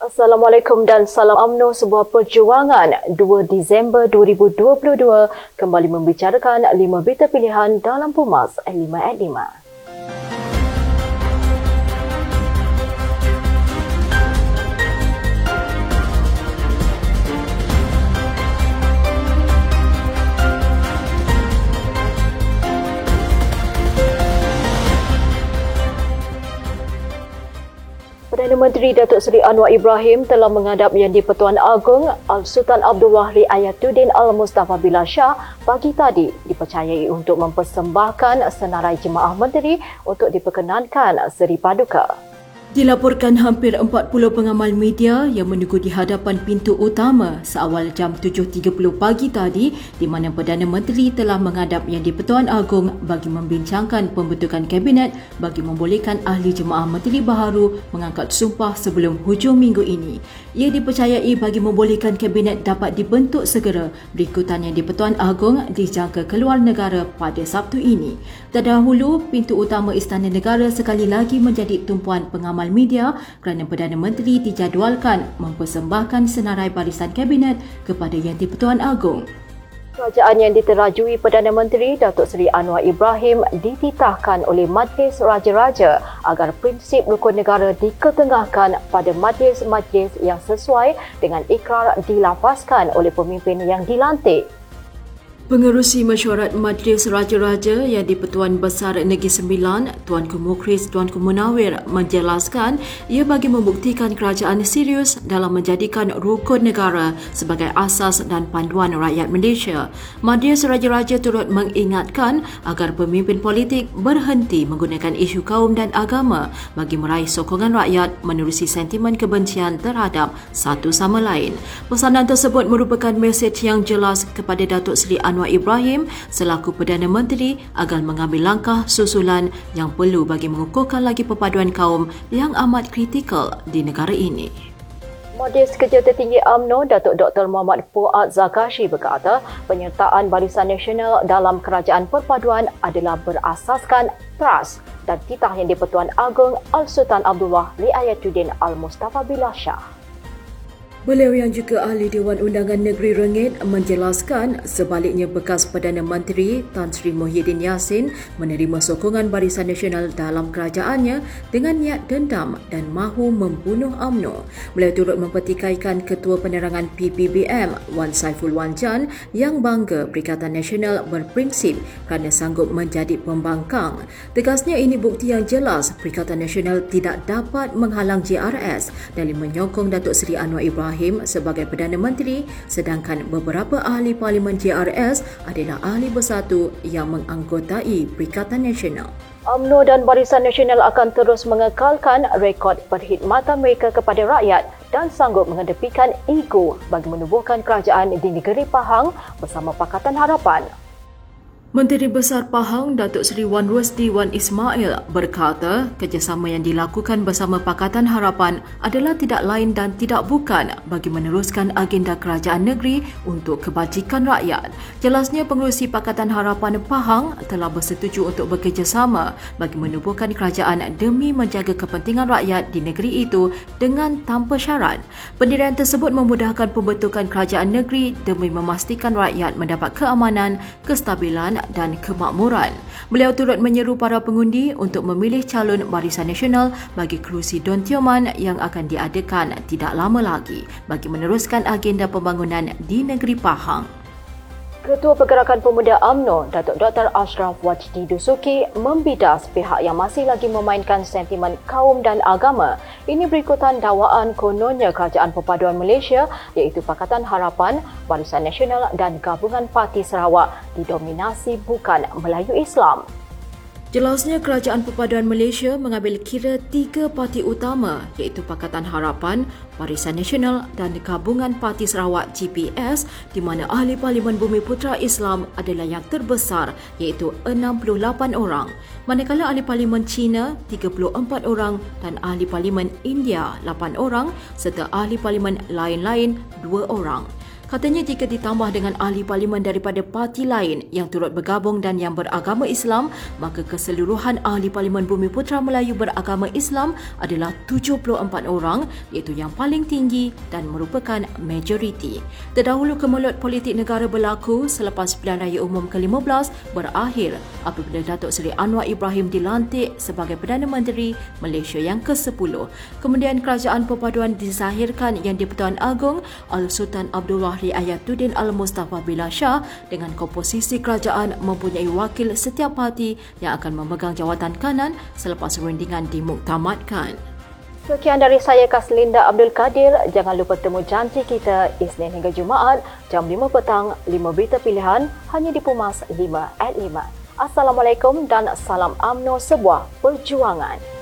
Assalamualaikum dan salam UMNO sebuah perjuangan 2 Disember 2022 kembali membicarakan 5 berita pilihan dalam Pumas 5 at 5. Menteri Datuk Seri Anwar Ibrahim telah menghadap Yang di-Pertuan Agong Al-Sultan Abdullah Riayatuddin Al-Mustafa Bilal Shah pagi tadi dipercayai untuk mempersembahkan senarai jemaah menteri untuk diperkenankan Seri Paduka. Dilaporkan hampir 40 pengamal media yang menunggu di hadapan pintu utama seawal jam 7.30 pagi tadi di mana Perdana Menteri telah menghadap Yang di-Pertuan Agong bagi membincangkan pembentukan kabinet bagi membolehkan ahli jemaah menteri baharu mengangkat sumpah sebelum hujung minggu ini. Ia dipercayai bagi membolehkan kabinet dapat dibentuk segera berikutan Yang di-Pertuan Agong dijangka keluar negara pada Sabtu ini. Terdahulu, pintu utama Istana Negara sekali lagi menjadi tumpuan pengamal amal media kerana Perdana Menteri dijadualkan mempersembahkan senarai barisan kabinet kepada Yang di-Pertuan Agong. Kerajaan yang diterajui Perdana Menteri Datuk Seri Anwar Ibrahim dititahkan oleh Majlis Raja-Raja agar prinsip rukun negara diketengahkan pada majlis-majlis yang sesuai dengan ikrar dilafazkan oleh pemimpin yang dilantik. Pengerusi mesyuarat Majlis Raja-Raja yang di-Pertuan Besar Negeri Sembilan, Tuan Kumukris Tuan Kumunawir menjelaskan ia bagi membuktikan kerajaan serius dalam menjadikan rukun negara sebagai asas dan panduan rakyat Malaysia. Majlis Raja-Raja turut mengingatkan agar pemimpin politik berhenti menggunakan isu kaum dan agama bagi meraih sokongan rakyat menerusi sentimen kebencian terhadap satu sama lain. Pesanan tersebut merupakan mesej yang jelas kepada Datuk Seri Anwar Anwar Ibrahim selaku Perdana Menteri agar mengambil langkah susulan yang perlu bagi mengukuhkan lagi perpaduan kaum yang amat kritikal di negara ini. Majlis Kerja Tertinggi AMNO Datuk Dr. Muhammad Fuad Zakashi berkata penyertaan Barisan Nasional dalam kerajaan perpaduan adalah berasaskan trust dan titah yang di-Pertuan Agong Al-Sultan Abdullah Riayatuddin Al-Mustafa Billah Shah. Beliau yang juga ahli Dewan Undangan Negeri Rengit menjelaskan sebaliknya bekas Perdana Menteri Tan Sri Muhyiddin Yassin menerima sokongan Barisan Nasional dalam kerajaannya dengan niat dendam dan mahu membunuh AMNO. Beliau turut mempertikaikan Ketua Penerangan PPBM Wan Saiful Wan Jan yang bangga Perikatan Nasional berprinsip kerana sanggup menjadi pembangkang. Tegasnya ini bukti yang jelas Perikatan Nasional tidak dapat menghalang JRS dari menyokong Datuk Seri Anwar Ibrahim Ibrahim sebagai Perdana Menteri sedangkan beberapa ahli Parlimen JRS adalah ahli bersatu yang menganggotai Perikatan Nasional. UMNO dan Barisan Nasional akan terus mengekalkan rekod perkhidmatan mereka kepada rakyat dan sanggup mengedepikan ego bagi menubuhkan kerajaan di negeri Pahang bersama Pakatan Harapan. Menteri Besar Pahang Datuk Seri Wan Rusdi Wan Ismail berkata kerjasama yang dilakukan bersama Pakatan Harapan adalah tidak lain dan tidak bukan bagi meneruskan agenda kerajaan negeri untuk kebajikan rakyat. Jelasnya pengurusi Pakatan Harapan Pahang telah bersetuju untuk bekerjasama bagi menubuhkan kerajaan demi menjaga kepentingan rakyat di negeri itu dengan tanpa syarat. Pendirian tersebut memudahkan pembentukan kerajaan negeri demi memastikan rakyat mendapat keamanan, kestabilan dan kemakmuran. Beliau turut menyeru para pengundi untuk memilih calon Barisan Nasional bagi kerusi Don Tioman yang akan diadakan tidak lama lagi bagi meneruskan agenda pembangunan di negeri Pahang. Ketua Pergerakan Pemuda AMNO, Datuk Dr. Ashraf Wajdi Dusuki membidas pihak yang masih lagi memainkan sentimen kaum dan agama. Ini berikutan dakwaan kononnya Kerajaan Perpaduan Malaysia iaitu Pakatan Harapan, Barisan Nasional dan Gabungan Parti Sarawak didominasi bukan Melayu Islam. Jelasnya Kerajaan Perpaduan Malaysia mengambil kira tiga parti utama iaitu Pakatan Harapan, Barisan Nasional dan Gabungan Parti Sarawak GPS di mana ahli Parlimen Bumi Putra Islam adalah yang terbesar iaitu 68 orang. Manakala ahli Parlimen China 34 orang dan ahli Parlimen India 8 orang serta ahli Parlimen lain-lain 2 orang. Katanya jika ditambah dengan ahli parlimen daripada parti lain yang turut bergabung dan yang beragama Islam, maka keseluruhan ahli parlimen Bumi Putra Melayu beragama Islam adalah 74 orang iaitu yang paling tinggi dan merupakan majoriti. Terdahulu kemelut politik negara berlaku selepas pilihan raya umum ke-15 berakhir apabila Datuk Seri Anwar Ibrahim dilantik sebagai Perdana Menteri Malaysia yang ke-10. Kemudian kerajaan perpaduan disahirkan yang di-Pertuan Agong Al-Sultan Abdullah Riayatuddin Al-Mustafa Billah Shah dengan komposisi kerajaan mempunyai wakil setiap parti yang akan memegang jawatan kanan selepas rundingan dimuktamadkan. Sekian dari saya Kaslinda Abdul Kadir. Jangan lupa temu janji kita Isnin hingga Jumaat jam 5 petang 5 berita pilihan hanya di Pumas 5 at 5. Assalamualaikum dan salam amno sebuah perjuangan.